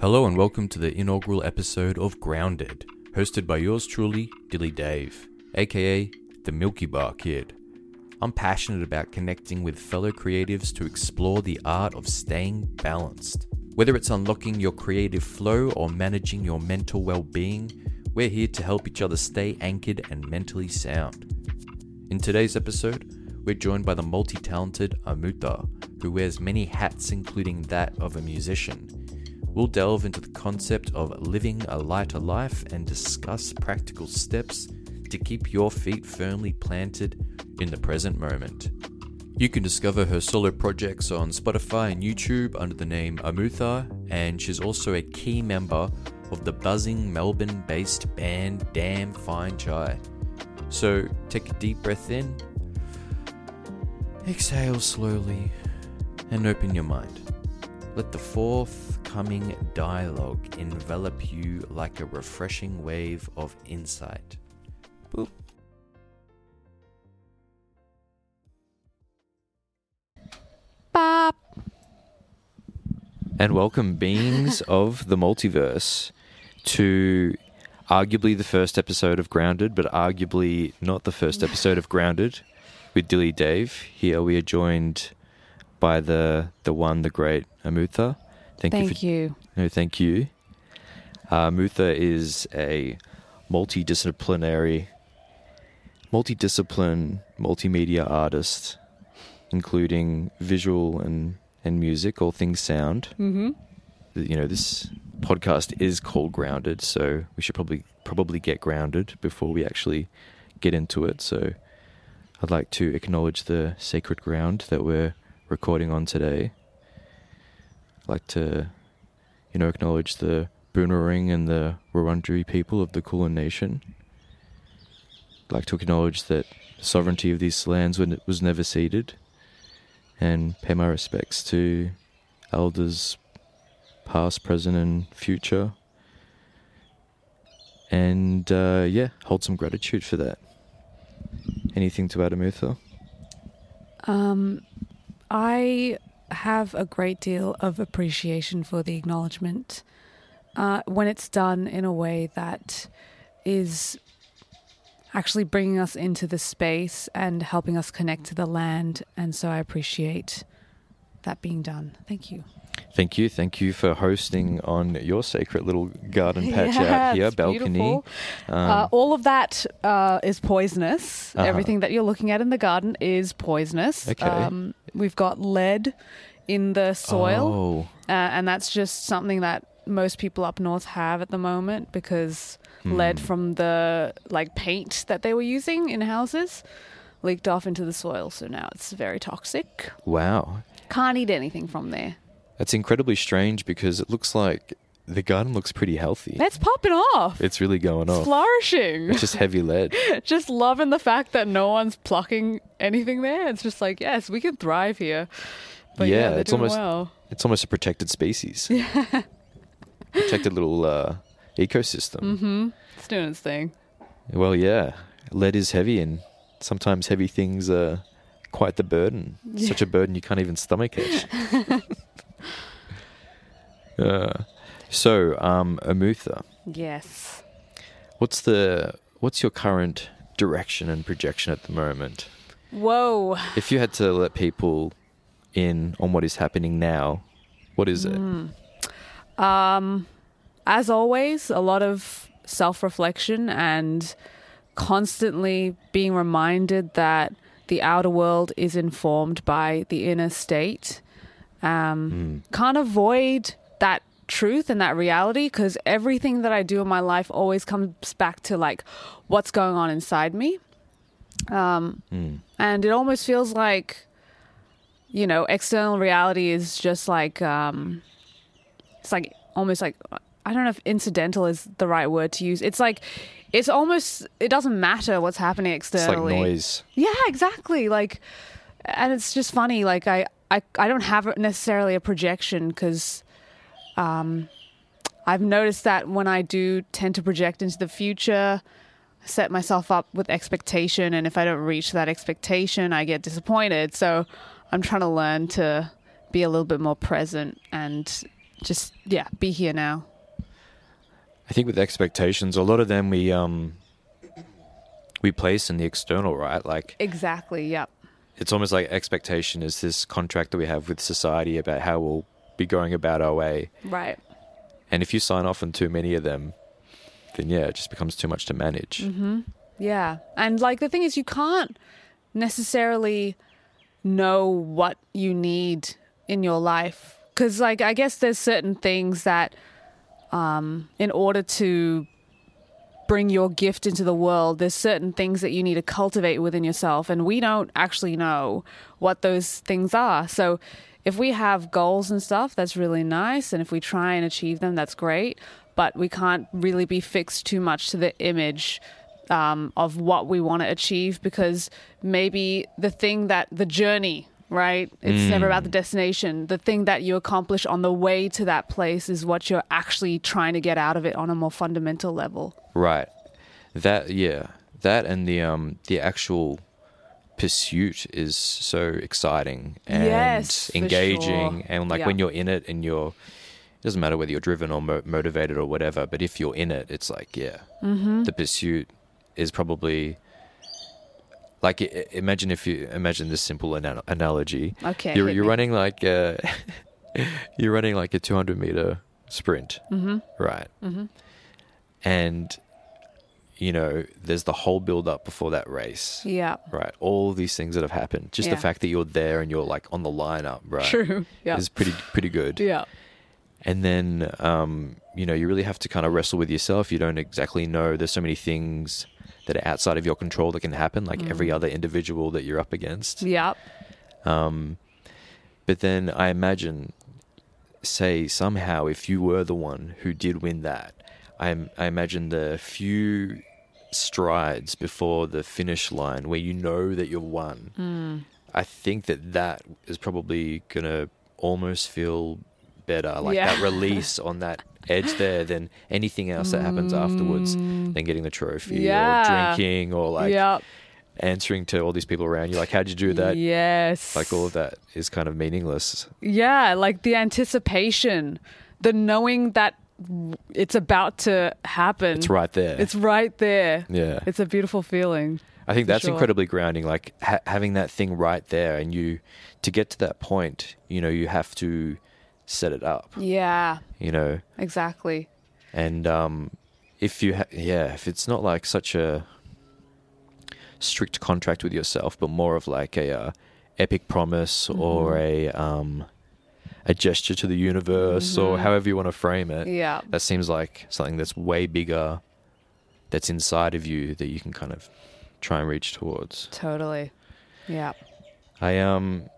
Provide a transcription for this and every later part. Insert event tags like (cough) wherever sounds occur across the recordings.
Hello and welcome to the inaugural episode of Grounded, hosted by yours truly, Dilly Dave, aka the Milky Bar Kid. I'm passionate about connecting with fellow creatives to explore the art of staying balanced. Whether it's unlocking your creative flow or managing your mental well being, we're here to help each other stay anchored and mentally sound. In today's episode, we're joined by the multi talented Amutha, who wears many hats, including that of a musician. We'll delve into the concept of living a lighter life and discuss practical steps to keep your feet firmly planted in the present moment. You can discover her solo projects on Spotify and YouTube under the name Amutha, and she's also a key member of the buzzing Melbourne based band Damn Fine Chai. So take a deep breath in, exhale slowly, and open your mind. Let the forthcoming dialogue envelop you like a refreshing wave of insight. Boop. Bop. And welcome, beings (laughs) of the multiverse, to arguably the first episode of Grounded, but arguably not the first episode of Grounded with Dilly Dave. Here we are joined by the the one, the great Amutha. Thank, you. Thank For, you. No, thank you. Uh, Amutha is a multidisciplinary, multidiscipline multimedia artist, including visual and and music, all things sound. Mm-hmm. You know, this podcast is called Grounded, so we should probably probably get grounded before we actually get into it. So, I'd like to acknowledge the sacred ground that we're recording on today. I'd like to, you know, acknowledge the Boon Wurrung and the Wurundjeri people of the Kulin Nation. I'd like to acknowledge that the sovereignty of these lands was never ceded, and pay my respects to elders past, present, and future. And uh, yeah, hold some gratitude for that. Anything to add, Amutha? Um, I have a great deal of appreciation for the acknowledgement uh, when it's done in a way that is actually bringing us into the space and helping us connect to the land. And so I appreciate that being done. Thank you. Thank you. Thank you for hosting on your sacred little garden (laughs) patch Yeah, out here, balcony. Um, uh, all of that uh, is poisonous. Uh-huh. Everything that you're looking at in the garden is poisonous. Okay. Um, we've got lead in the soil, Oh, uh, and that's just something that most people up north have at the moment because lead Hmm. from the like paint that they were using in houses leaked off into the soil. So now it's very toxic. wow. Can't eat anything from there. That's incredibly strange because it looks like the garden looks pretty healthy. It's popping off. It's really going It's off. flourishing. It's just heavy lead. (laughs) just loving the fact that no one's plucking anything there. It's just like, yes, we can thrive here. But yeah, Yeah, it's almost- well. It's almost a protected species. Yeah. (laughs) protected little uh, ecosystem. Mm-hmm. It's doing its thing. Well, yeah, lead is heavy, and sometimes heavy things are quite the burden. Such a burden you can't even stomach it. (laughs) uh, so, um, Amutha, Yes. what's the what's your current direction and projection at the moment? Whoa. If you had to let people in on what is happening now, what is it? Um, as always, a lot of self reflection and constantly being reminded that the outer world is informed by the inner state. Um, Can't avoid that truth and that reality because everything that I do in my life always comes back to like what's going on inside me. Um, Mm. and it almost feels like you know external reality is just like um it's like almost like i don't know if incidental is the right word to use it's like it's almost it doesn't matter what's happening It's like externally noise. yeah exactly like and it's just funny like i i, I don't have necessarily a projection because um i've noticed that when i do tend to project into the future set myself up with expectation and if I don't reach that expectation I get disappointed. So I'm trying to learn to be a little bit more present and just yeah, be here now. I think with expectations, a lot of them we um we place in the external, right? Like Exactly. Yep. it's almost like expectation is this contract that we have with society about how we'll be going about our way. Right. And if you sign off on too many of them, then yeah, it just becomes too much to manage. Mm-hmm. Yeah. And like the thing is, you can't necessarily know what you need in your life. Because, like, I guess there's certain things that, um, in order to bring your gift into the world, there's certain things that you need to cultivate within yourself. And we don't actually know what those things are. So, if we have goals and stuff, that's really nice. And if we try and achieve them, that's great. But we can't really be fixed too much to the image um, of what we want to achieve because maybe the thing that the journey, right? It's never about the destination. The thing that you accomplish on the way to that place is what you're actually trying to get out of it on a more fundamental level. Right. That yeah. That and the um the actual pursuit is so exciting and Yes, engaging sure. and like Yeah. when you're in it and you're it doesn't matter whether you're driven or mo- motivated or whatever but if you're in it it's like yeah Mm-hmm. the pursuit is probably like imagine if you imagine this simple ana- analogy Okay. you're, (laughs) you're running like a, you're running like a 200 meter sprint Mhm. right Mhm. and you know there's the whole build up before that race Yeah. right all these things that have happened just Yeah. the fact that you're there and you're like on the lineup right True. (laughs) Yeah. is pretty pretty good Yeah. and then um, you know you really have to kind of wrestle with yourself you don't exactly know there's so many things that are outside of your control that can happen like Mm. every other individual that you're up against Yeah. um, but then i imagine say somehow if you were the one who did win that i, I imagine the few strides before the finish line where you know that you've won Mm. I think that that is probably gonna almost feel better, like Yeah. that release (laughs) on that edge there, than anything else that happens afterwards, Mm. than getting the trophy Yeah. or drinking or like yeah. answering to all these people around you. Like, how'd you do that? Yes. Like all of that is kind of meaningless. Yeah, like the anticipation, the knowing that it's about to happen. It's right there. It's right there. yeah. It's a beautiful feeling. I think that's sure. incredibly grounding. Like ha- having that thing right there, and you to get to that point, you know, you have to set it up. Yeah, You know, exactly. and um, if you ha- yeah if it's not like such a strict contract with yourself but more of like a uh, epic promise or a um, a gesture to the universe or Mhm. however you want to frame it Yeah. that seems like something that's way bigger that's inside of you that you can kind of try and reach towards Totally. Yeah. i um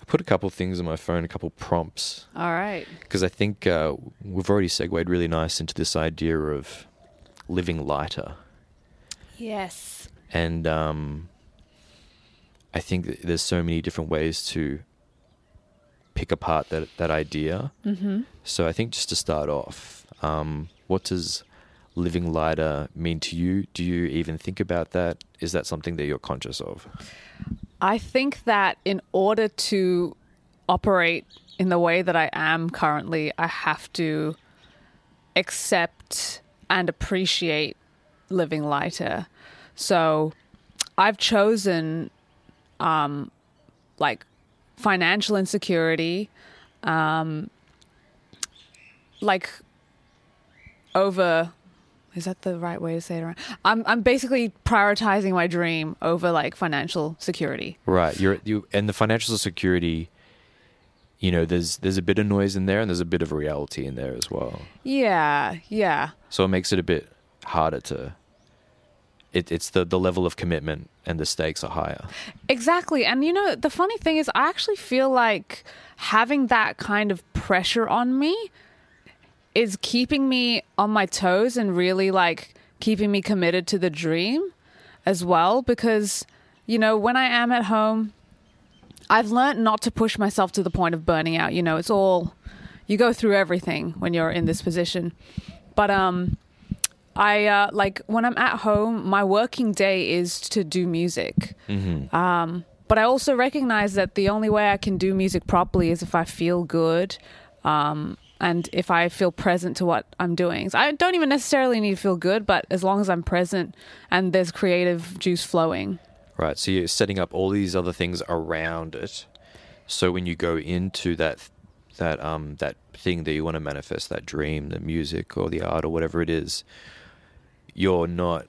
I put a couple things on my phone a couple prompts All right. because I think uh, we've already segued really nice into this idea of living lighter, Yes. and um, I think there's so many different ways to pick apart that that idea. Mm-hmm. So I think just to start off, um, what does living lighter mean to you? Do you even think about that? Is that something that you're conscious of? I think that in order to operate in the way that I am currently, I have to accept and appreciate living lighter. So I've chosen um like financial insecurity um like over is that the right way to say it around? I'm I'm basically prioritizing my dream over like financial security. Right. You're you and the financial security. You know, there's there's a bit of noise in there, and there's a bit of reality in there as well. Yeah, yeah. So it makes it a bit harder to. It, it's the the level of commitment and the stakes are higher. Exactly. And you know, the funny thing is I actually feel like having that kind of pressure on me is keeping me on my toes and really like keeping me committed to the dream as well because you know, when I am at home I've learned not to push myself to the point of burning out. You know, it's all you go through everything when you're in this position. But um I uh like when I'm at home, my working day is to do music. Mm-hmm. Um but I also recognize that the only way I can do music properly is if I feel good um and if I feel present to what I'm doing. So I don't even necessarily need to feel good, but as long as I'm present and there's creative juice flowing. Right. So you're setting up all these other things around it. So when you go into that that um that thing that you want to manifest, that dream, the music or the art or whatever it is, you're not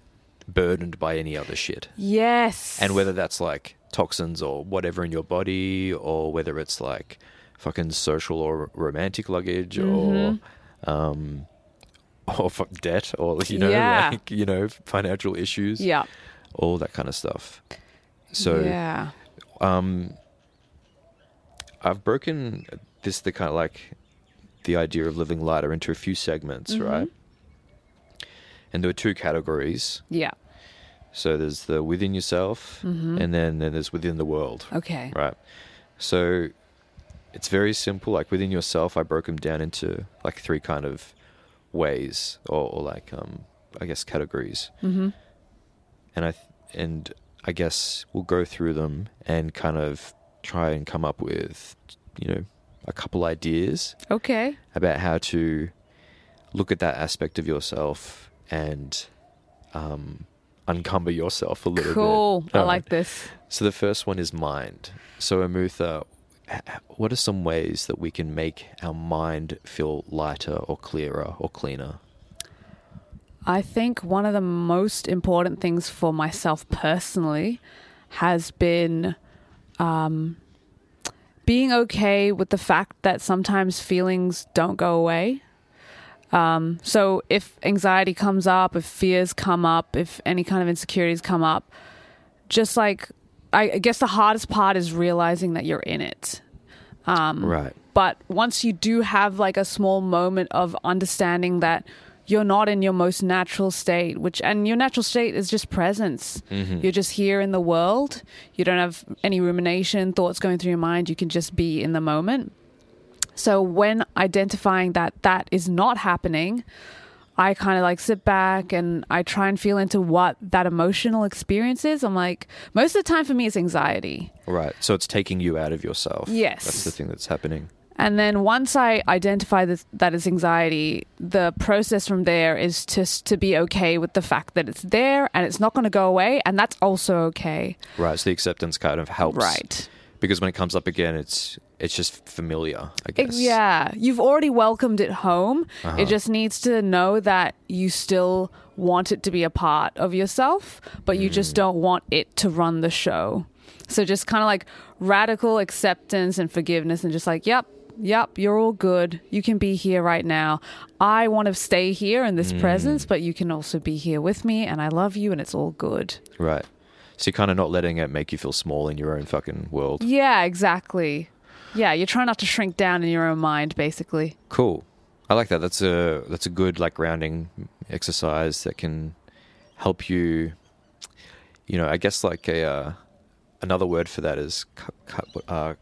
burdened by any other shit. Yes. And whether that's like toxins or whatever in your body or whether it's like fucking social or romantic luggage Mhm. or um (laughs) or debt or you know Yeah. like you know financial issues yeah. all that kind of stuff. So yeah. um, I've broken this the kind of like the idea of living lighter into a few segments, Mhm. right? And there are two categories. Yeah. So there's the within yourself, Mhm. and then, then there's within the world, Okay. right? So it's very simple. Like within yourself, I broke them down into like three kind of ways, or, or like um, I guess categories. Mm-hmm. and I th- and I guess we'll go through them and kind of try and come up with you know a couple ideas Okay. about how to look at that aspect of yourself and um, uncumber yourself a little Cool. bit. Cool. I like this. So the first one is mind. So Amutha, what are some ways that we can make our mind feel lighter or clearer or cleaner? I think one of the most important things for myself personally has been um, being okay with the fact that sometimes feelings don't go away. Um, so if anxiety comes up, if fears come up, if any kind of insecurities come up, just like I, I guess the hardest part is realizing that you're in it. Um, right. but once you do have like a small moment of understanding that you're not in your most natural state which and your natural state is just presence Mhm. you're just here in the world you don't have any rumination thoughts going through your mind you can just be in the moment so when identifying that that is not happening I kind of like sit back and I try and feel into what that emotional experience is. I'm like, most of the time for me, it's anxiety. Right. So it's taking you out of yourself. Yes. That's the thing that's happening. And then once I identify this, that as anxiety, the process from there is just to be okay with the fact that it's there and it's not going to go away, and that's also okay. Right. So the acceptance kind of helps. Right. Because when it comes up again, it's it's just familiar, I guess. Yeah, you've already welcomed it home. Uh-huh. It just needs to know that you still want it to be a part of yourself, but you Mm. just don't want it to run the show. So just kind of like radical acceptance and forgiveness and just like, yep, yep, you're all good. You can be here right now. I want to stay here in Mm. this presence, but you can also be here with me and I love you and it's all good. Right. So you're kind of not letting it make you feel small in your own fucking world. Yeah, exactly. Yeah, you're trying not to shrink down in your own mind, basically. Cool. I like that. That's a that's a good like grounding exercise that can help you. You know, I guess like a uh, another word for that is cu- cu- uh, what is it?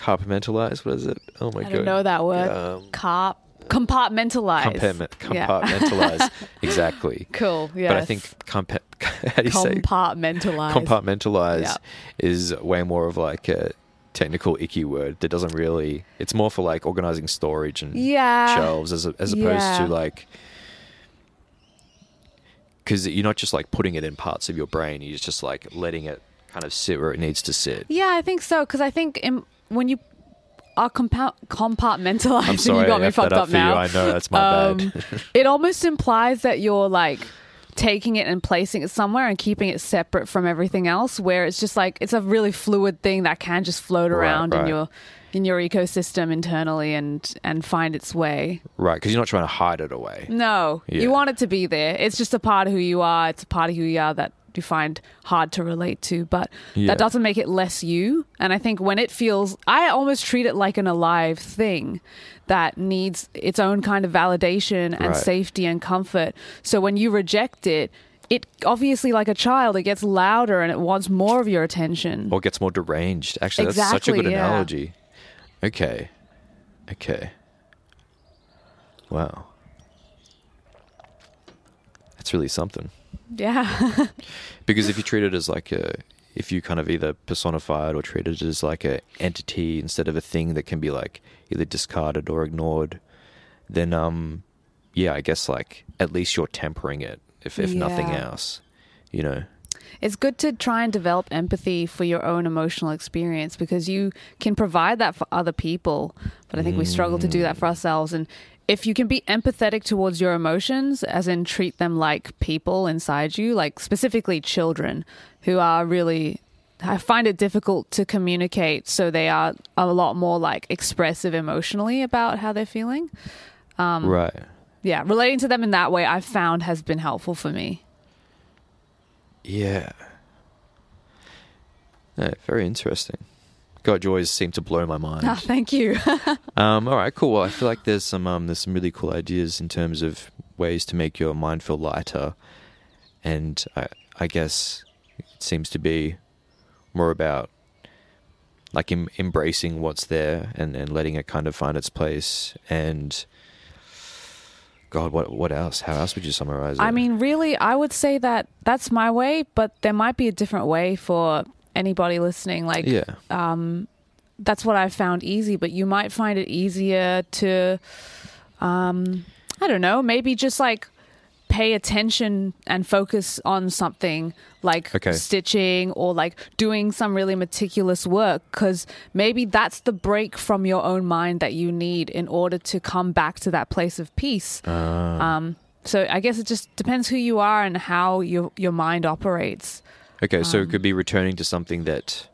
Compartmentalize. What is it? Oh my god, I don't know that word. Um, Carp compartmentalize. compartment, Yeah. compartmentalize. (laughs) exactly. Cool. Yeah. But I think compa- (laughs) how do you say compartmentalize. compartmentalize Yeah. is way more of like a technical icky word that doesn't really it's more for like organizing storage and yeah. shelves as, as opposed Yeah. to like because you're not just like putting it in parts of your brain you're just like letting it kind of sit where it needs to sit Yeah, I think so because I think in, when you are compa- compartmentalized, (laughs) i'm sorry you got I me fucked up, up now. you. i know that's my Um, bad it almost implies that you're like taking it and placing it somewhere and keeping it separate from everything else where it's just like it's a really fluid thing that can just float Right, around in your in your ecosystem internally and and find its way. Right because you're not trying to hide it away. No Yeah. you want it to be there. It's just a part of who you are. It's a part of who you are that you find hard to relate to but Yeah. that doesn't make it less you. And i think when it feels i almost treat it like an alive thing that needs its own kind of validation and Right. safety and comfort. So when you reject it it obviously like a child it gets louder and it wants more of your attention. Or gets more deranged. Actually that's such a good yeah. analogy. Okay. Okay. Wow. That's really something yeah (laughs) because if you treat it as like a if you kind of either personify it or treat it as like a entity instead of a thing that can be like either discarded or ignored, then um, yeah, I guess like at least you're tempering it, if if nothing else, you know. It's good to try and develop empathy for your own emotional experience because you can provide that for other people. But I think we struggle to do that for ourselves. And if you can be empathetic towards your emotions, as in treat them like people inside you, like specifically children who are really. I find it difficult to communicate, so they are a lot more like expressive emotionally about how they're feeling. Um, right. Yeah, relating to them in that way, I've found has been helpful for me. Yeah. Yeah, very interesting. God, Joys always seem to blow my mind. (laughs) Ah, thank you. (laughs) Um, all right, cool. Well, I feel like there's some um, there's some really cool ideas in terms of ways to make your mind feel lighter, and I, I guess it seems to be more about like em- embracing what's there and, and letting it kind of find its place. And God, what what else? How else would you summarize it? I mean, really, I would say that that's my way, but there might be a different way for anybody listening. Like, yeah, um, that's what I found easy, but you might find it easier to, um, I don't know, maybe just like pay attention and focus on something like Okay. stitching or like doing some really meticulous work because maybe that's the break from your own mind that you need in order to come back to that place of peace. Ah. Um, so I guess it just depends who you are and how your your mind operates. Okay, so Um, it could be returning to something that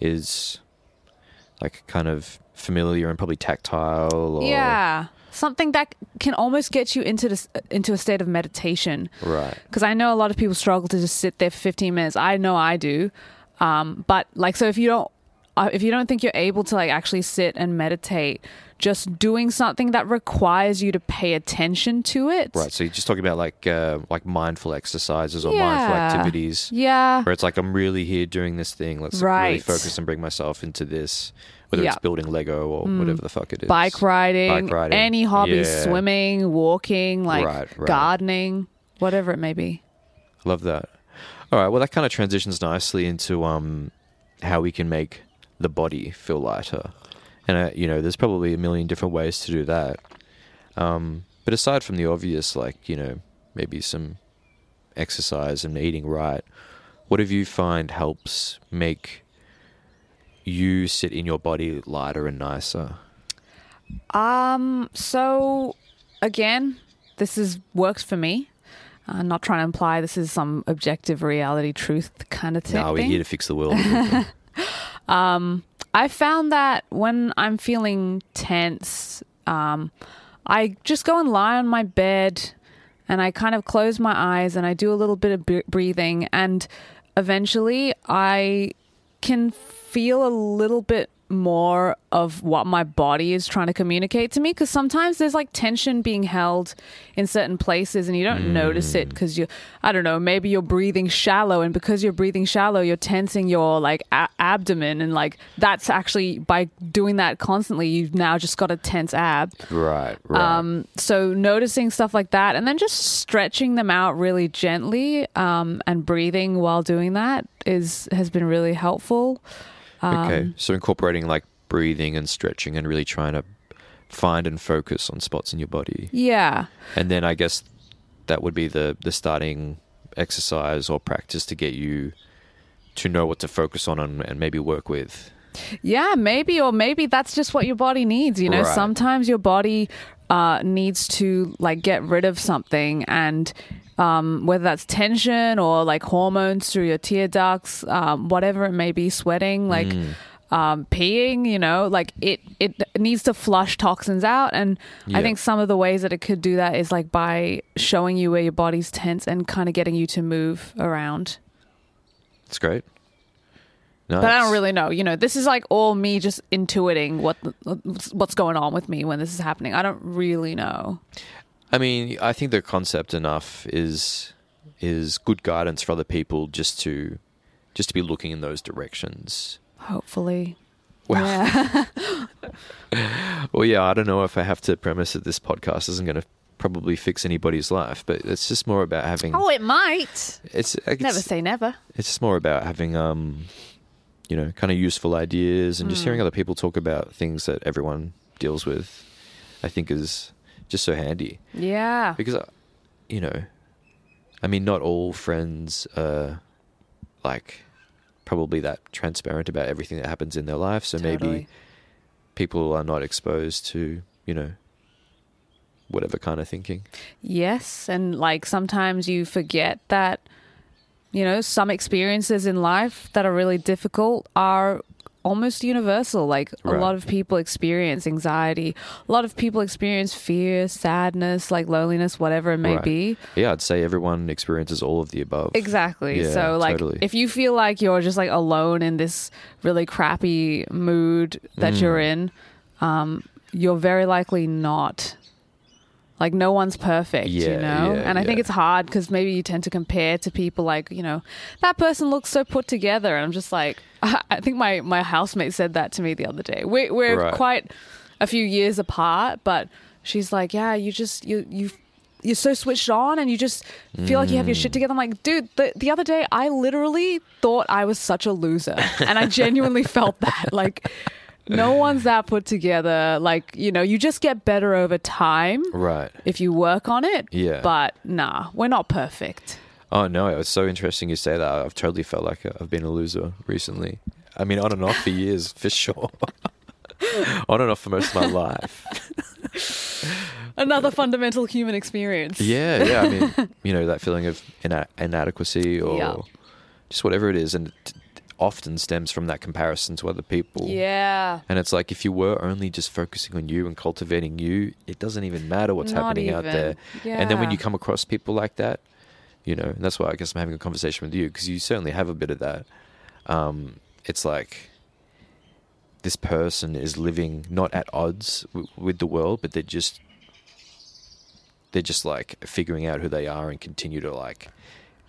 is like kind of familiar and probably tactile. Or, Yeah, something that can almost get you into this into a state of meditation. Right. Because I know a lot of people struggle to just sit there for 15 minutes. I know I do. Um, but like, so if you don't, uh, if you don't think you're able to like actually sit and meditate, just doing something that requires you to pay attention to it. Right. So you're just talking about like uh, like mindful exercises or mindful activities Yeah. where it's like I'm really here doing this thing. Let's really focus and bring myself into this, whether it's building Lego or whatever the fuck it is. Bike riding, Bike riding. any hobby, Yeah. swimming, walking, like Right, right. gardening, whatever it may be. Love that. All right. Well, that kind of transitions nicely into um, how we can make the body feel lighter. And, uh, you know, there's probably a million different ways to do that. Um, but aside from the obvious, like, you know, maybe some exercise and eating right, what have you find helps make you sit in your body lighter and nicer? Um, so again, this is works for me. I'm uh, not trying to imply this is some objective reality truth kind of thing. No, we're here to fix the world. (laughs) Um, I found that when I'm feeling tense, um, I just go and lie on my bed and I kind of close my eyes and I do a little bit of breathing. And eventually I can feel a little bit more of what my body is trying to communicate to me because sometimes there's like tension being held in certain places and you don't notice it because you i don't know maybe you're breathing shallow and because you're breathing shallow you're tensing your like a- abdomen and like that's actually by doing that constantly you've now just got a tense ab. Right, right. um, so noticing stuff like that and then just stretching them out really gently um, and breathing while doing that is has been really helpful Okay, Um, so incorporating like breathing and stretching and really trying to find and focus on spots in your body. yeah And then I guess that would be the the starting exercise or practice to get you to know what to focus on and, and maybe work with. Yeah, maybe, or maybe that's just what your body needs. You know, Right. sometimes your body uh, needs to like get rid of something, and um, whether that's tension or like hormones through your tear ducts, um, whatever it may be, sweating, like Mm. um, peeing, you know, like it it needs to flush toxins out. And Yeah. I think some of the ways that it could do that is like by showing you where your body's tense and kind of getting you to move around. It's great. But I don't really know. You know, this is like all me just intuiting what what's going on with me when this is happening. I don't really know. I mean, I think the concept enough is is good guidance for other people just to just to be looking in those directions. Hopefully. Well, Yeah. (laughs) well, yeah, I don't know if I have to premise that this podcast isn't going to probably fix anybody's life, but it's just more about having. Oh, it might. It's, it's Never say never. it's just more about having um you know kind of useful ideas and just hearing other people talk about things that everyone deals with i think is just so handy. Yeah. because uh, you know i mean not all friends are like probably that transparent about everything that happens in their life. So maybe people are not exposed to you know whatever kind of thinking. Yes, and like sometimes you forget that you know some experiences in life that are really difficult are almost universal. Like a lot of people experience anxiety, a lot of people experience fear, sadness, like loneliness, whatever it may Right. be. yeah i'd say everyone experiences all of the above Exactly. Yeah, so like totally. if you feel like you're just like alone in this really crappy mood that Mm. you're in, um, you're very likely not. Like no one's perfect, you know? yeah, and I think it's hard because maybe you tend to compare to people like, you know, that person looks so put together. And I'm just like, (laughs) I think my, my housemate said that to me the other day. We, we're Right. quite a few years apart, but she's like, yeah, you just, you, you, you're so switched on and you just feel like you have your Mm. shit together. I'm like, dude, the, the other day I literally thought I was such a loser. And I genuinely felt that. Like, no one's that put together. Like, you know, you just get better over time right if you work on it. Yeah. But nah, we're not perfect. Oh no, it's so interesting you say that. I've totally felt like I've been a loser recently. I mean, on and off for years, (laughs) for sure. (laughs) on and off for most of my life. (laughs) Another fundamental human experience. Yeah, yeah. I mean, you know, that feeling of ina- inadequacy or Yeah. just whatever it is, and t- often stems from that comparison to other people. Yeah. And it's like if you were only just focusing on you and cultivating you, it doesn't even matter what's Not happening out even. there. And then when you come across people like that, you know, and that's why I guess I'm having a conversation with you because you certainly have a bit of that. Um, it's like this person is living not at odds w- with the world, but they're just they're just like figuring out who they are and continue to like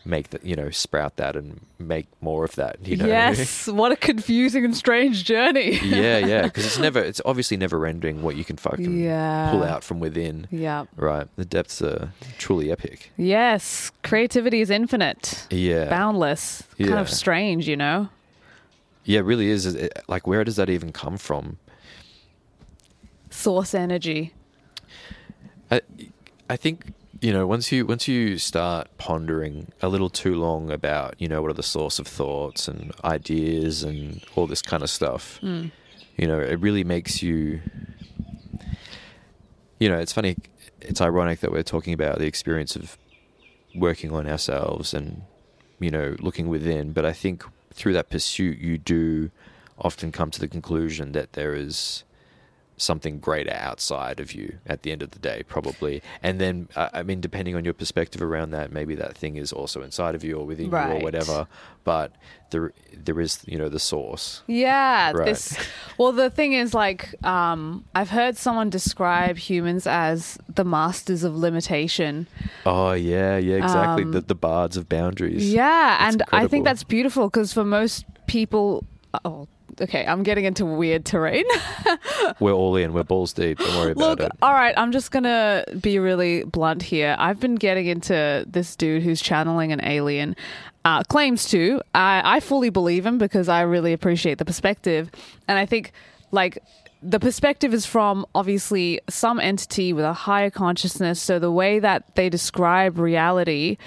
make that you know sprout that and make more of that. You know? Yes. What a confusing and strange journey. yeah, yeah, (laughs) because it's never, it's obviously never ending what you can fucking Yeah. pull out from within. Yeah. Right, the depths are truly epic. Yes. Creativity is infinite, Yeah, boundless, yeah. kind of strange, you know? yeah, it really is. It- Like, where does that even come from? Source energy. I, I think you know once you once you start pondering a little too long about you know what are the source of thoughts and ideas and all this kind of stuff. Mm. you know, it really makes you. You know, it's funny. It's ironic that we're talking about the experience of working on ourselves and, you know, looking within. But I think through that pursuit, you do often come to the conclusion that there is something greater outside of you at the end of the day, probably. And then, I I mean, depending on your perspective around that, maybe that thing is also inside of you or within you or whatever. But there, there is, you know, the source. Yeah, Right. this well the thing is like um I've heard someone describe humans as the masters of limitation. Oh yeah, yeah, exactly. Um, the the bards of boundaries. Yeah, and I think that's beautiful because for most people oh okay, I'm getting into weird terrain. (laughs) We're all in. We're balls deep. Don't worry about Look, it. all right, I'm just gonna be really blunt here. I've been getting into this dude who's channeling an alien. Uh, claims to. I, I fully believe him because I really appreciate the perspective, and I think like the perspective is from obviously some entity with a higher consciousness. So the way that they describe reality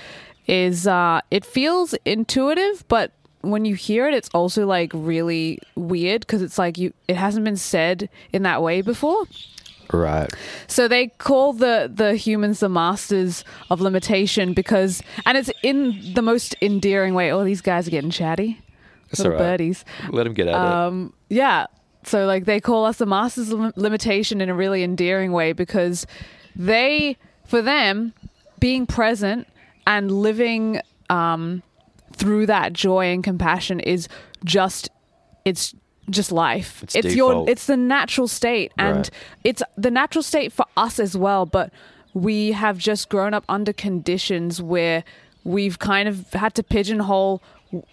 is uh, it feels intuitive, but when you hear it, it's also like really weird because it's like you it hasn't been said in that way before. Right. So they call the the humans the masters of limitation because, and it's in the most endearing way. Oh, these guys are getting chatty, That's all right. birdies. Let them get at it. Um, yeah. So like they call us the masters of limitation in a really endearing way because they, for them, being present and living um, through that joy and compassion is just it's just life. It's your it's the natural state and Right. it's the natural state for us as well, but we have just grown up under conditions where we've kind of had to pigeonhole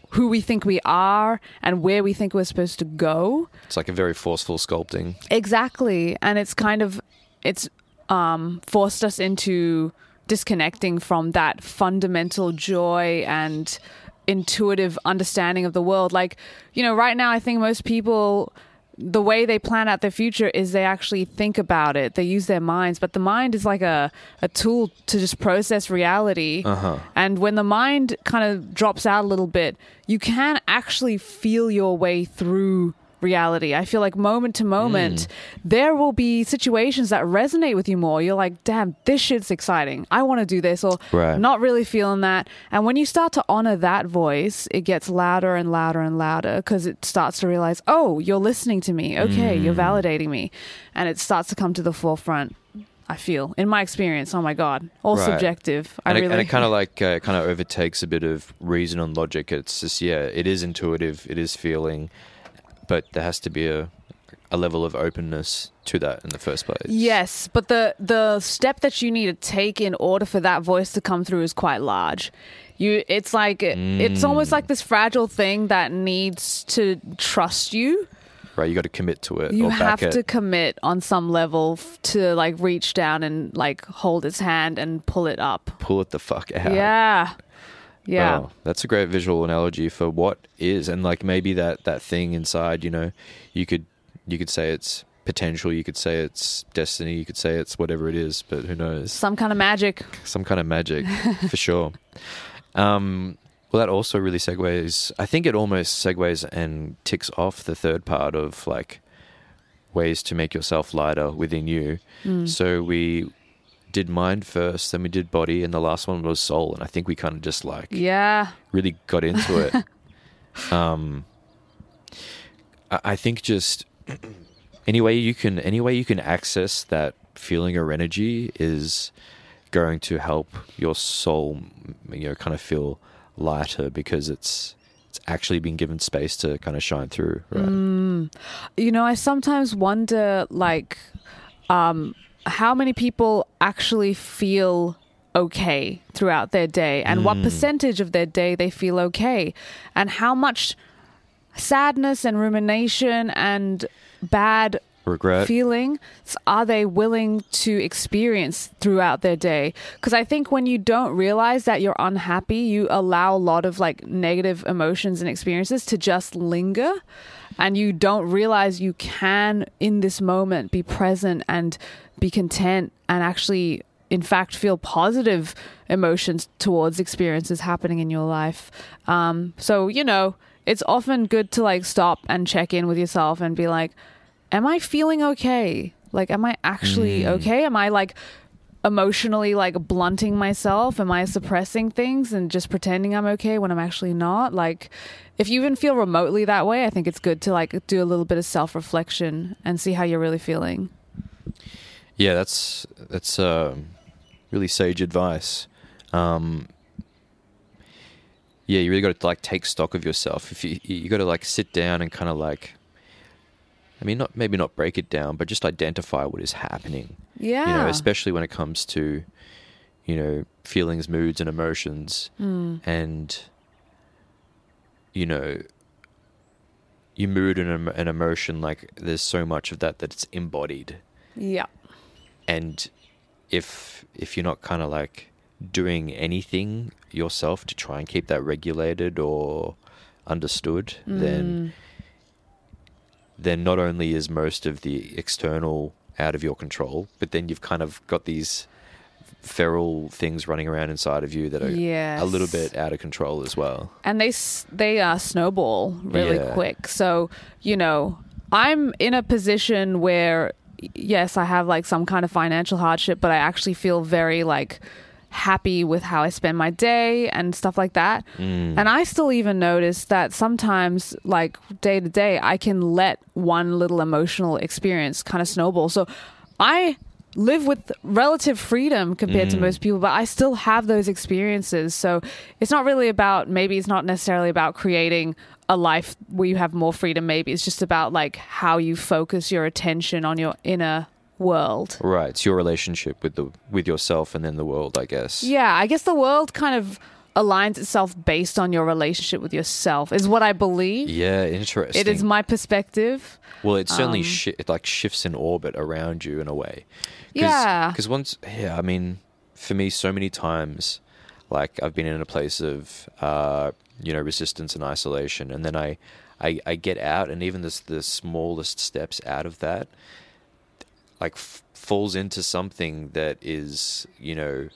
who we think we are and where we think we're supposed to go. It's like a very forceful sculpting. Exactly. And it's kind of it's um, forced us into disconnecting from that fundamental joy and intuitive understanding of the world. Like, you know, right now, I think most people, the way they plan out their future is they actually think about it, they use their minds, but the mind is like a, a tool to just process reality. Uh-huh. And when the mind kind of drops out a little bit, you can actually feel your way through reality. I feel like moment to moment, there will be situations that resonate with you more. You're like, damn, this shit's exciting. I want to do this, or Right. not really feeling that. And when you start to honor that voice, it gets louder and louder and louder because it starts to realize, oh, you're listening to me. Okay, you're validating me. And it starts to come to the forefront. I feel, in my experience, oh my god, all Right. subjective. I and, really it, and it kind of (laughs) like uh, kind of overtakes a bit of reason and logic. It's just yeah, it is intuitive, it is feeling, but there has to be a a level of openness to that in the first place. Yes, but the the step that you need to take in order for that voice to come through is quite large. You it's like it's mm. almost like this fragile thing that needs to trust you. right. You got to commit to it. You have back to commit on some level f- to like reach down and like hold its hand and pull it up. pull it the fuck out. Yeah. Yeah. Wow, that's a great visual analogy for what is, and like maybe that that thing inside. You know, you could you could say it's potential. You could say it's destiny. You could say it's whatever it is, but who knows? Some kind of magic. some kind of magic (laughs) for sure. Um, well, that also really segues. I think it almost segues and ticks off the third part of like ways to make yourself lighter within you. Mm. So we did mind first, then we did body, and the last one was soul. And I think we kind of just like Yeah. really got into it. (laughs) um, I, I think just any way you can, any way you can access that feeling or energy is going to help your soul, you know, kind of feel lighter because it's it's actually been given space to kind of shine through. Right? You know, I sometimes wonder like um how many people actually feel okay throughout their day and what hmm. percentage of their day they feel okay and how much sadness and rumination and bad Regret. feelings? Are they willing to experience throughout their day? Because i think when you don't realize that you're unhappy you allow a lot of like negative emotions and experiences to just linger and you don't realize you can in this moment be present and be content and actually in fact feel positive emotions towards experiences happening in your life. Um, so you know it's often good to like stop and check in with yourself and be like am I feeling okay? Like, am I actually okay? Am I like emotionally like blunting myself? Am I suppressing things and just pretending I'm okay when I'm actually not? Like, if you even feel remotely that way, I think it's good to like do a little bit of self reflection and see how you're really feeling. Yeah, that's that's uh, really sage advice. Um, yeah, you really got to like take stock of yourself. If you you got to like sit down and kind of like, I mean, not maybe not break it down, but just identify what is happening. Yeah. You know, especially when it comes to, you know, feelings, moods, and emotions, Mm. and you know, your mood and an emotion. Like, there's so much of that that it's embodied yeah. and if if you're not kind of like doing anything yourself to try and keep that regulated or understood then then not only is most of the external out of your control but then you've kind of got these feral things running around inside of you that are a little bit out of control as well and they they uh, snowball really Yeah. quick. So you know, I'm in a position where yes, I have like some kind of financial hardship, but I actually feel very like happy with how I spend my day and stuff like that. Mm. And I still even notice that sometimes, like day to day, I can let one little emotional experience kind of snowball. So I live with relative freedom compared to most people, but I still have those experiences. So it's not really about, maybe it's not necessarily about creating a life where you have more freedom. Maybe it's just about like how you focus your attention on your inner world. right it's your relationship with the with yourself and then the world i guess Yeah, I guess the world kind of aligns itself based on your relationship with yourself, is what I believe. Yeah, interesting. It is my perspective. Well, it certainly Um, shi- it like shifts in orbit around you in a way. Cause, Yeah. Because once, yeah, I mean, for me, so many times, like I've been in a place of, uh, you know, resistance and isolation, and then I, I, I get out, and even this the smallest steps out of that, like f- falls into something that is, you know.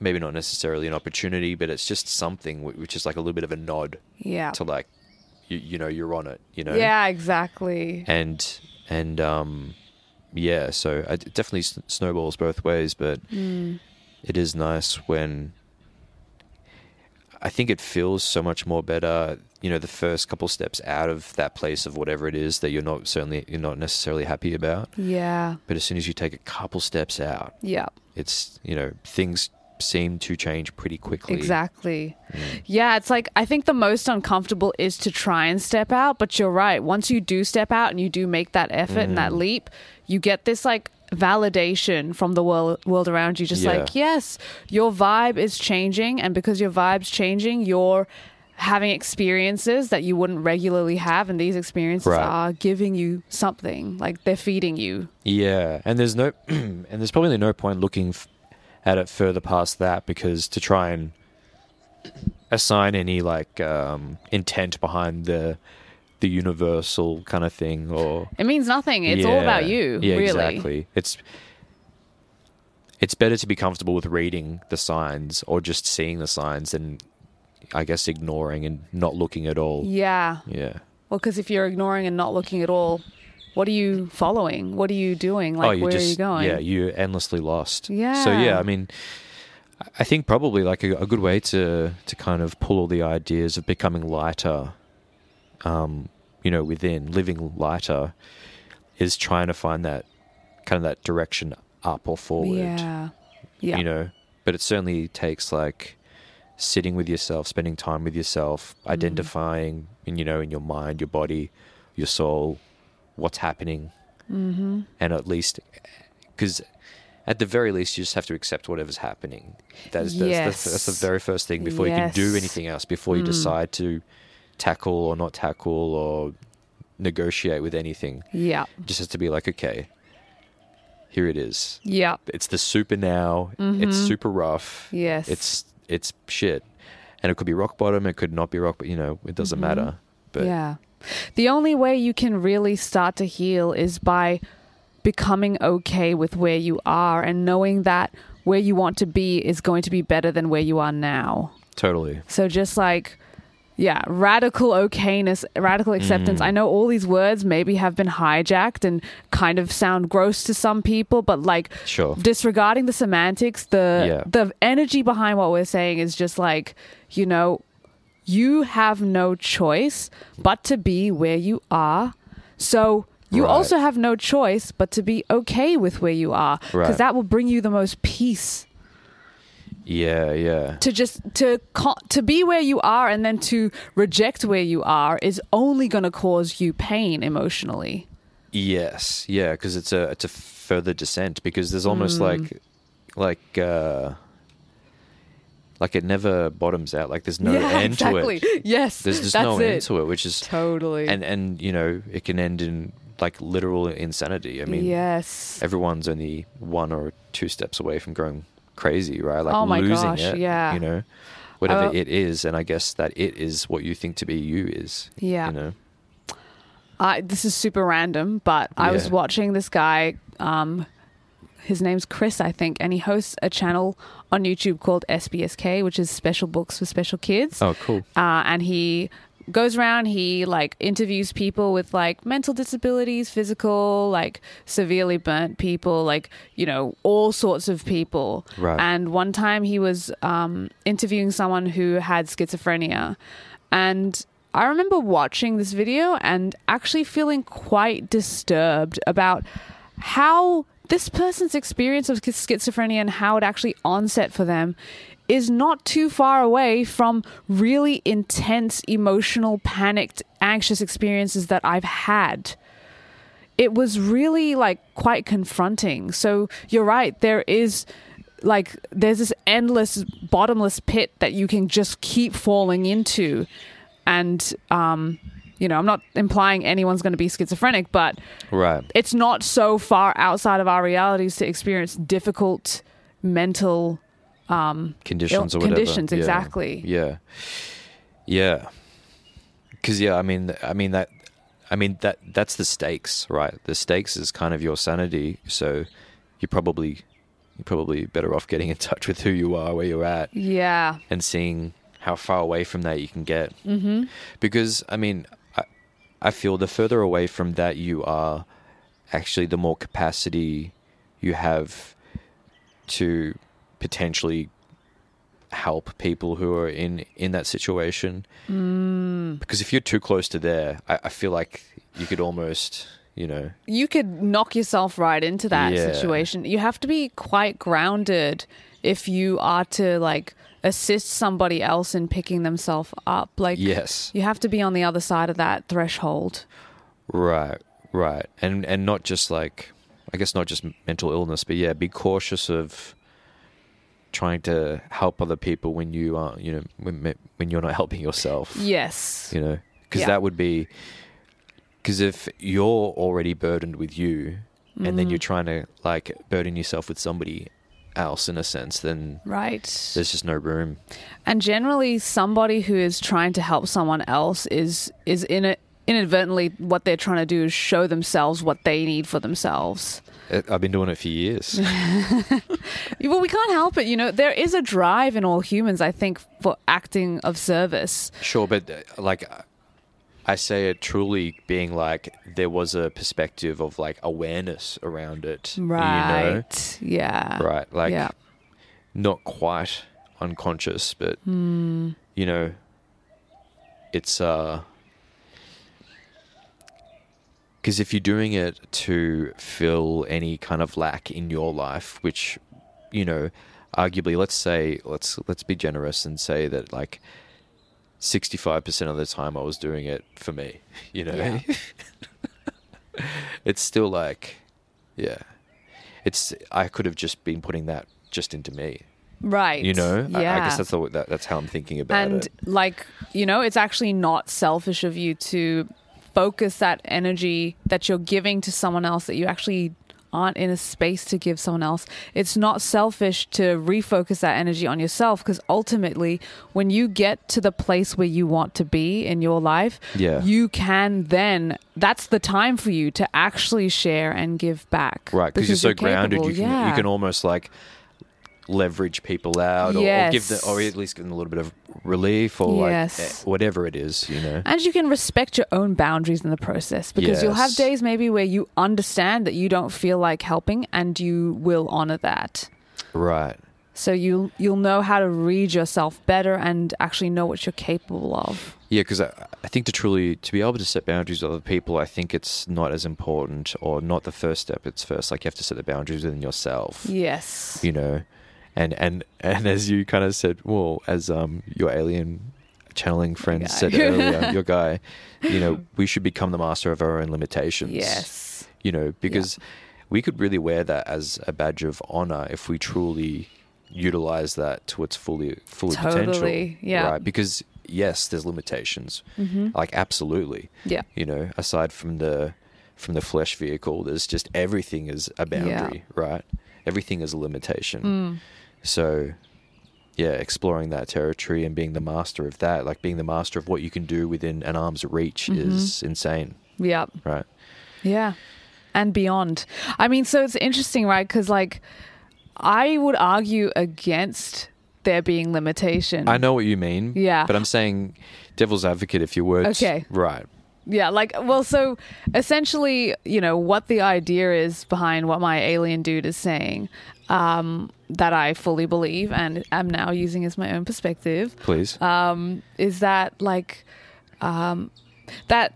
Maybe not necessarily an opportunity, but it's just something wh- which is like a little bit of a nod Yeah. to like, you, you know, you're on it. You know, Yeah, exactly. and and um yeah so I, it definitely s- snowballs both ways but Mm. it is nice when i think it feels so much more better you know the first couple steps out of that place of whatever it is that you're not certainly you're not necessarily happy about Yeah. but as soon as you take a couple steps out Yeah. it's you know things seem to change pretty quickly Exactly. Mm. Yeah, it's like I think the most uncomfortable is to try and step out, but you're right. Once you do step out and you do make that effort and Mm. that leap, you get this like validation from the world world around you just Yeah. like, yes, your vibe is changing and because your vibe's changing, you're having experiences that you wouldn't regularly have and these experiences Right. are giving you something. Like they're feeding you. Yeah, and there's no, (clears throat) and there's probably no point looking f- at it further past that because to try and assign any like um, intent behind the the universal kind of thing or It means nothing. It's all about Yeah. you, Yeah, really. exactly. It's it's better to be comfortable with reading the signs or just seeing the signs than I guess ignoring and not looking at all. Yeah. Yeah. Well, because if you're ignoring and not looking at all, what are you following? What are you doing? Like, you where just, are you going? Yeah, you're endlessly lost. Yeah so Yeah. yeah, I mean, I- I think probably like a, a good way to to kind of pull all the ideas of becoming lighter, um, you know, within living lighter, is trying to find that kind of that direction up or forward. Yeah. Yeah. You know, but it certainly takes like sitting with yourself, spending time with yourself, Mm. identifying, in, you know, in your mind, your body, your soul, what's happening, mm-hmm. and at least because at the very least you just have to accept whatever's happening that is that's, Yes. the, that's the very first thing before you can do anything else before you Mm. decide to tackle or not tackle or negotiate with anything Yeah. it just has to be like okay here it is Yeah. it's the super now it's Mhm. super rough Yes. it's it's shit and it could be rock bottom it could not be rock but you know it doesn't Mhm. matter but yeah. The only way you can really start to heal is by becoming okay with where you are and knowing that where you want to be is going to be better than where you are now. totally So just like yeah, radical okayness, radical acceptance. Mm. I know all these words maybe have been hijacked and kind of sound gross to some people, but like sure disregarding the semantics, the Yeah. the energy behind what we're saying is just like, you know, you have no choice but to be where you are. So you Right. also have no choice but to be okay with where you are because Right. that will bring you the most peace yeah yeah to just to to be where you are and then to reject where you are is only going to cause you pain emotionally. Yes, yeah, because it's a it's a further descent because there's almost Mm. like like uh like it never bottoms out. Like there's no yeah, end exactly. to it. Yes, There's just no it. end to it, which is Totally. and and you know it can end in like literal insanity. I mean, yes. everyone's only one or two steps away from going crazy, right? Like Oh my losing gosh, it. yeah. you know, whatever Uh, it is, and I guess that it is what you think to be you is. Yeah. you know. I, this is super random, but I was watching this guy. Um, his name's Chris, I think, and he hosts a channel on YouTube called SBSK, which is Special Books for Special Kids. Oh, cool. Uh, and he goes around, he like interviews people with like mental disabilities, physical, like severely burnt people, like, you know, all sorts of people. Right. And one time he was um, interviewing someone who had schizophrenia. And I remember watching this video and actually feeling quite disturbed about how this person's experience of schizophrenia and how it actually onset for them is not too far away from really intense, emotional, panicked, anxious experiences that I've had. It was really like quite confronting. So you're right, there is like there's this endless bottomless pit that you can just keep falling into and um you know i'm not implying anyone's going to be schizophrenic but Right. it's not so far outside of our realities to experience difficult mental Conditions ill- or whatever. conditions, Yeah. exactly. Yeah. Yeah. Because yeah, I mean, I mean that, I mean that that's the stakes, right? The stakes is kind of your sanity. So you're probably you're probably better off getting in touch with who you are, where you're at, yeah and seeing how far away from that you can get. Mm-hmm. Because I mean, I, I feel the further away from that you are, actually, the more capacity you have to potentially help people who are in in that situation. Mm. Because if you're too close to there, I, I feel like you could almost, you know, you could knock yourself right into that Yeah. situation. You have to be quite grounded if you are to like assist somebody else in picking themselves up. Like yes, you have to be on the other side of that threshold. Right, right, and and not just like, I guess not just mental illness, but yeah, be cautious of trying to help other people when you are, you know, when when you're not helping yourself. Yes. You know, because Yeah. that would be, because if you're already burdened with you, and then mm. you're trying to like burden yourself with somebody else in a sense, then Right. there's just no room. And generally somebody who is trying to help someone else is is in it inadvertently what they're trying to do is show themselves what they need for themselves. I've been doing it for years. (laughs) Well, we can't help it. You know, there is a drive in all humans, I think, for acting of service. Sure, but uh, like I say it truly being like there was a perspective of like awareness around it. Right. Yeah. You know? Right. Like yeah. not quite unconscious, but you know it's uh because if you're doing it to fill any kind of lack in your life, which you know, arguably, let's say let's let's be generous and say that like sixty five percent of the time I was doing it for me. (laughs) You know, Yeah. (laughs) it's still like, yeah, it's I could have just been putting that just into me. Right. You know, I, Yeah. I guess that's the, that, that's how I'm thinking about and it. And like you know it's actually not selfish of you to focus that energy that you're giving to someone else that you actually aren't in a space to give someone else it's not selfish to refocus that energy on yourself because ultimately when you get to the place where you want to be in your life Yeah. you can then that's the time for you to actually share and give back Right, because you're so grounded, you can yeah. you can almost like leverage people out, or, or give them, or at least give them a little bit of relief, or Yes. like eh, whatever it is, you know. And you can respect your own boundaries in the process because you'll have days maybe where you understand that you don't feel like helping and you will honor that. Right. So you you'll know how to read yourself better and actually know what you're capable of. Yeah, because I, I think to truly to be able to set boundaries with other people, I think it's not as important, or not the first step. It's first like you have to set the boundaries within yourself. Yes. You know, and and and as you kind of said, well, as um your alien channeling friend said earlier, (laughs) your guy, you know, we should become the master of our own limitations. Yes. you know, because we could really wear that as a badge of honor if we truly utilize that to its fully fully Totally, potential. yeah. Right. Because yes, there's limitations. Like absolutely. Yeah. You know, aside from the from the flesh vehicle, there's just everything is a boundary, right? Everything is a limitation. So yeah, exploring that territory and being the master of that, like being the master of what you can do within an arm's reach mm-hmm. is insane, Yeah. right? Yeah. And beyond. I mean, so it's interesting, right? Because, like, I would argue against there being limitation. I know what you mean. Yeah. But I'm saying devil's advocate if your words Okay. right. Yeah, like, well, so essentially, you know, what the idea is behind what my alien dude is saying, um, that I fully believe and am now using as my own perspective, Please. um, is that, like, um, that,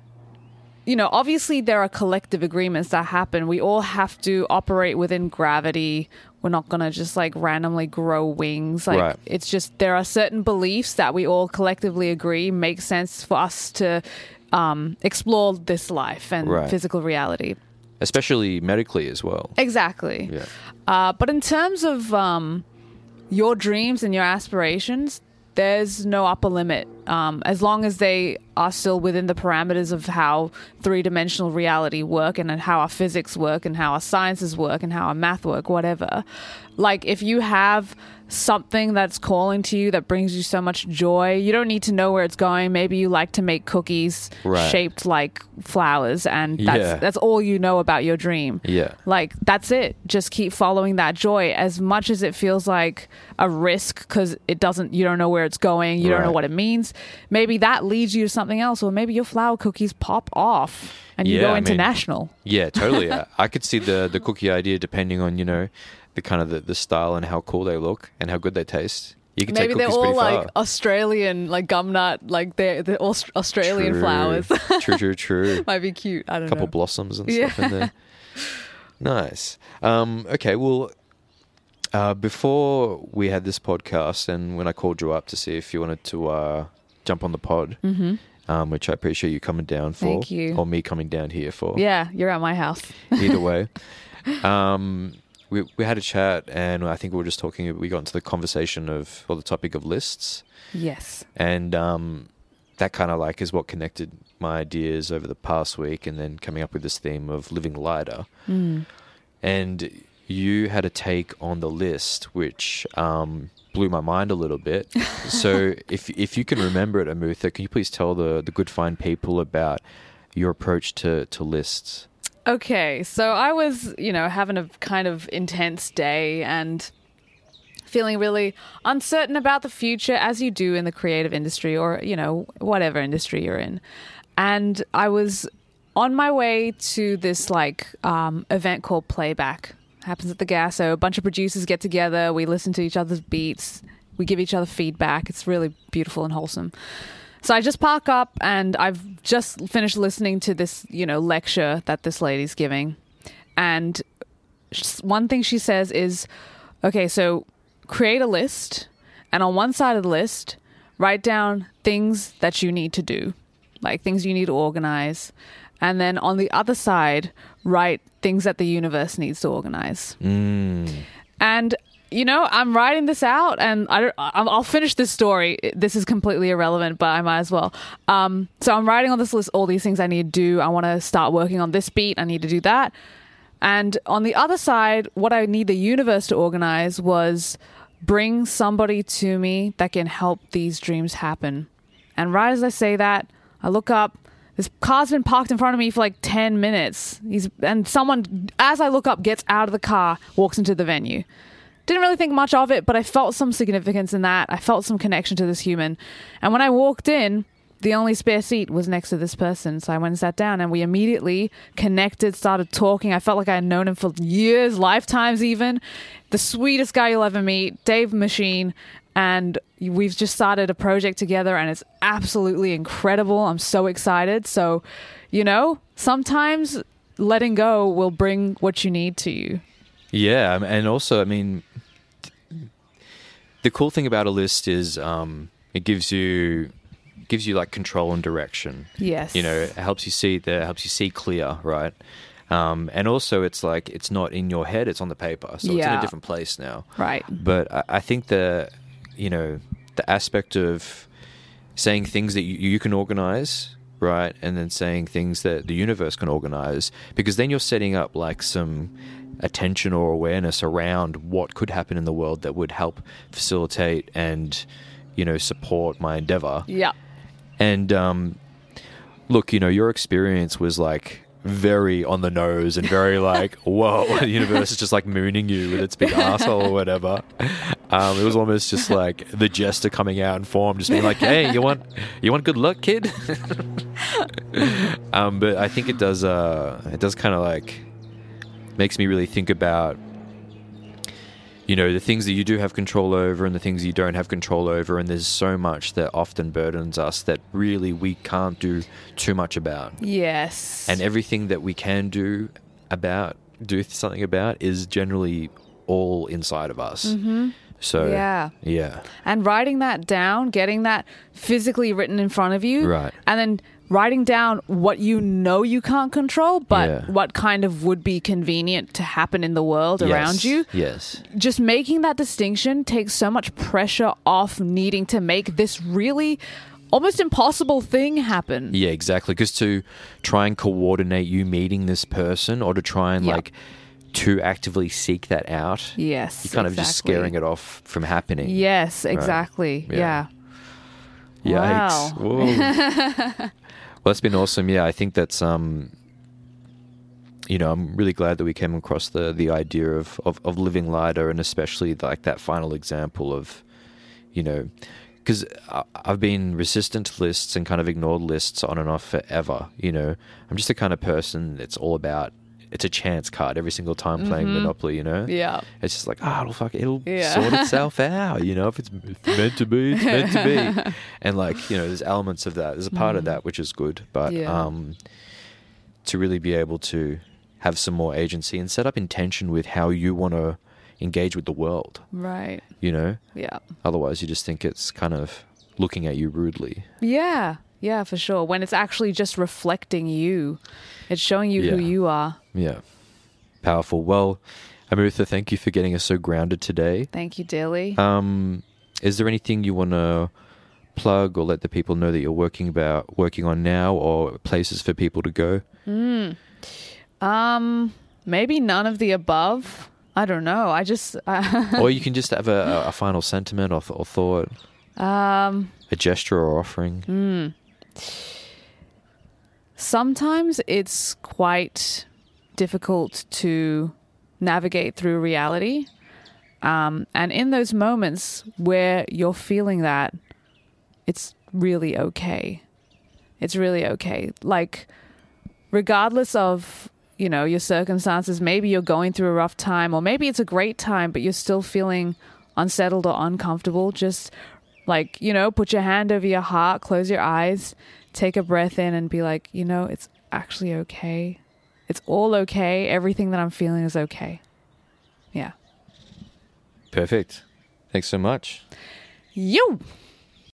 you know, obviously there are collective agreements that happen. We all have to operate within gravity. We're not going to just like randomly grow wings. Like, Right. it's just there are certain beliefs that we all collectively agree make sense for us to um, explore this life and Right. physical reality. Especially medically as well. Exactly. Yeah. Uh, but in terms of um, your dreams and your aspirations, there's no upper limit. Um, as long as they are still within the parameters of how three dimensional reality work and how our physics work and how our sciences work and how our math work, whatever. Like if you have something that's calling to you that brings you so much joy, you don't need to know where it's going. Maybe you like to make cookies Right. shaped like flowers and that's Yeah. that's all you know about your dream. Yeah. Like that's it. Just keep following that joy as much as it feels like a risk cuz it doesn't you don't know where it's going, you don't know what it means. Maybe that leads you to something else or maybe your flower cookies pop off and you Yeah, go I mean- international. Yeah, totally. (laughs) I, I could see the the cookie idea depending on you know the kind of the, the style and how cool they look and how good they taste. You can Maybe they're all like far. Australian like gum nut like they're, they're all Australian True. flowers. true, true, (laughs) true. Might be cute. I don't couple know. Couple blossoms and Yeah. stuff in there. (laughs) Nice. Um, okay, well, uh, before we had this podcast, and when I called you up to see if you wanted to uh, jump on the pod, Mhm. um, which I appreciate you coming down for, Thank you. or me coming down here for, Yeah, you're at my house. (laughs) either way. Um, we we had a chat, and I think we were just talking. We got into the conversation of, or the topic of lists, Yes. and um, that kind of like is what connected my ideas over the past week, and then coming up with this theme of living lighter. Mm. And you had a take on the list, which um, blew my mind a little bit. (laughs) so, if if you can remember it, Amutha, can you please tell the the good fine people about your approach to to lists? Okay, so I was, you know, having a kind of intense day and feeling really uncertain about the future, as you do in the creative industry or, you know, whatever industry you're in. And I was on my way to this like um, event called Playback. Happens at the Gasso. A bunch of producers get together. We listen to each other's beats. We give each other feedback. It's really beautiful and wholesome. So I just park up and I've just finished listening to this, you know, lecture that this lady's giving. And one thing she says is, okay, so create a list and on one side of the list, write down things that you need to do, like things you need to organize. And then on the other side, write things that the universe needs to organize. Mm. And you know, I'm writing this out, and I don't, I'll I'll finish this story. This is completely irrelevant, but I might as well. Um, so I'm writing on this list all these things I need to do. I want to start working on this beat. I need to do that. And on the other side, what I need the universe to organize was bring somebody to me that can help these dreams happen. And right as I say that, I look up. This car's been parked in front of me for like 10 minutes. He's and someone as I look up gets out of the car, walks into the venue. Didn't really think much of it, but I felt some significance in that. I felt some connection to this human. And when I walked in, the only spare seat was next to this person. So I went and sat down and we immediately connected, started talking. I felt like I had known him for years, lifetimes even. The sweetest guy you'll ever meet, Dave Machine. And we've just started a project together and it's absolutely incredible. I'm so excited. So, you know, sometimes letting go will bring what you need to you. Yeah, and also, I mean, the cool thing about a list is um, it gives you gives you like control and direction. Yes. You know, it helps you see the helps you see clear, right? Um, and also, it's like it's not in your head; it's on the paper, so it's in a different place now. Right. But I, I think the you know the aspect of saying things that you, you can organize, right, and then saying things that the universe can organize, because then you're setting up like some attention or awareness around what could happen in the world that would help facilitate and you know support my endeavor. Yeah. And um, look, you know, your experience was like very on the nose and very like, (laughs) whoa, (laughs) the universe is just like mooning you with its big (laughs) asshole or whatever. Um, it was almost just like the jester coming out in form, just being like, hey, you want you want good luck, kid? (laughs) um, but I think it does uh, it does kind of like makes me really think about you know the things that you do have control over and the things you don't have control over and there's so much that often burdens us that really we can't do too much about Yes. and everything that we can do about do something about is generally all inside of us Mhm. So Yeah. yeah And writing that down, getting that physically written in front of you, Right. and then writing down what you know you can't control, but Yeah. what kind of would be convenient to happen in the world around you. Yes. Just making that distinction takes so much pressure off needing to make this really almost impossible thing happen. Yeah, exactly. Because to try and coordinate you meeting this person or to try and Yeah. like to actively seek that out, Yes. you're kind of just scaring it off from happening. Yes, exactly. Yeah. Yeah. Yikes. Whoa. (laughs) well, that's been awesome. Yeah, I think that's um you know, I'm really glad that we came across the the idea of, of, of living lighter and especially like that final example of, you know, because I've been resistant to lists and kind of ignored lists on and off forever. You know, I'm just the kind of person that's all about it's a chance card every single time playing Monopoly. You know, Yeah. it's just like, ah, it'll fuck, it'll Yeah. sort (laughs) itself out. You know, if it's, meant to be, it's meant to be. (laughs) And like, you know, there's elements of that. There's a part of that which is good, but Yeah. um, to really be able to have some more agency and set up intention with how you want to engage with the world. Right. You know, Yeah. otherwise you just think it's kind of looking at you rudely. Yeah. Yeah, for sure. When it's actually just reflecting you, it's showing you who you are. Yeah, powerful. Well, Amutha, thank you for getting us so grounded today. Thank you, Dilly. Um, is there anything you want to plug or let the people know that you're working about working on now, or places for people to go? Um, maybe none of the above. I don't know. I just (laughs) or you can just have a, a final sentiment or, th- or thought, um a gesture or offering. Sometimes it's quite difficult to navigate through reality. Um, and in those moments where you're feeling that, it's really okay. It's really okay. Like, regardless of, you know, your circumstances, maybe you're going through a rough time, or maybe it's a great time, but you're still feeling unsettled or uncomfortable. Just like, you know, put your hand over your heart, close your eyes, take a breath in, and be like, you know, it's actually okay. It's all okay. Everything that I'm feeling is okay. Yeah. Perfect. Thanks so much. You.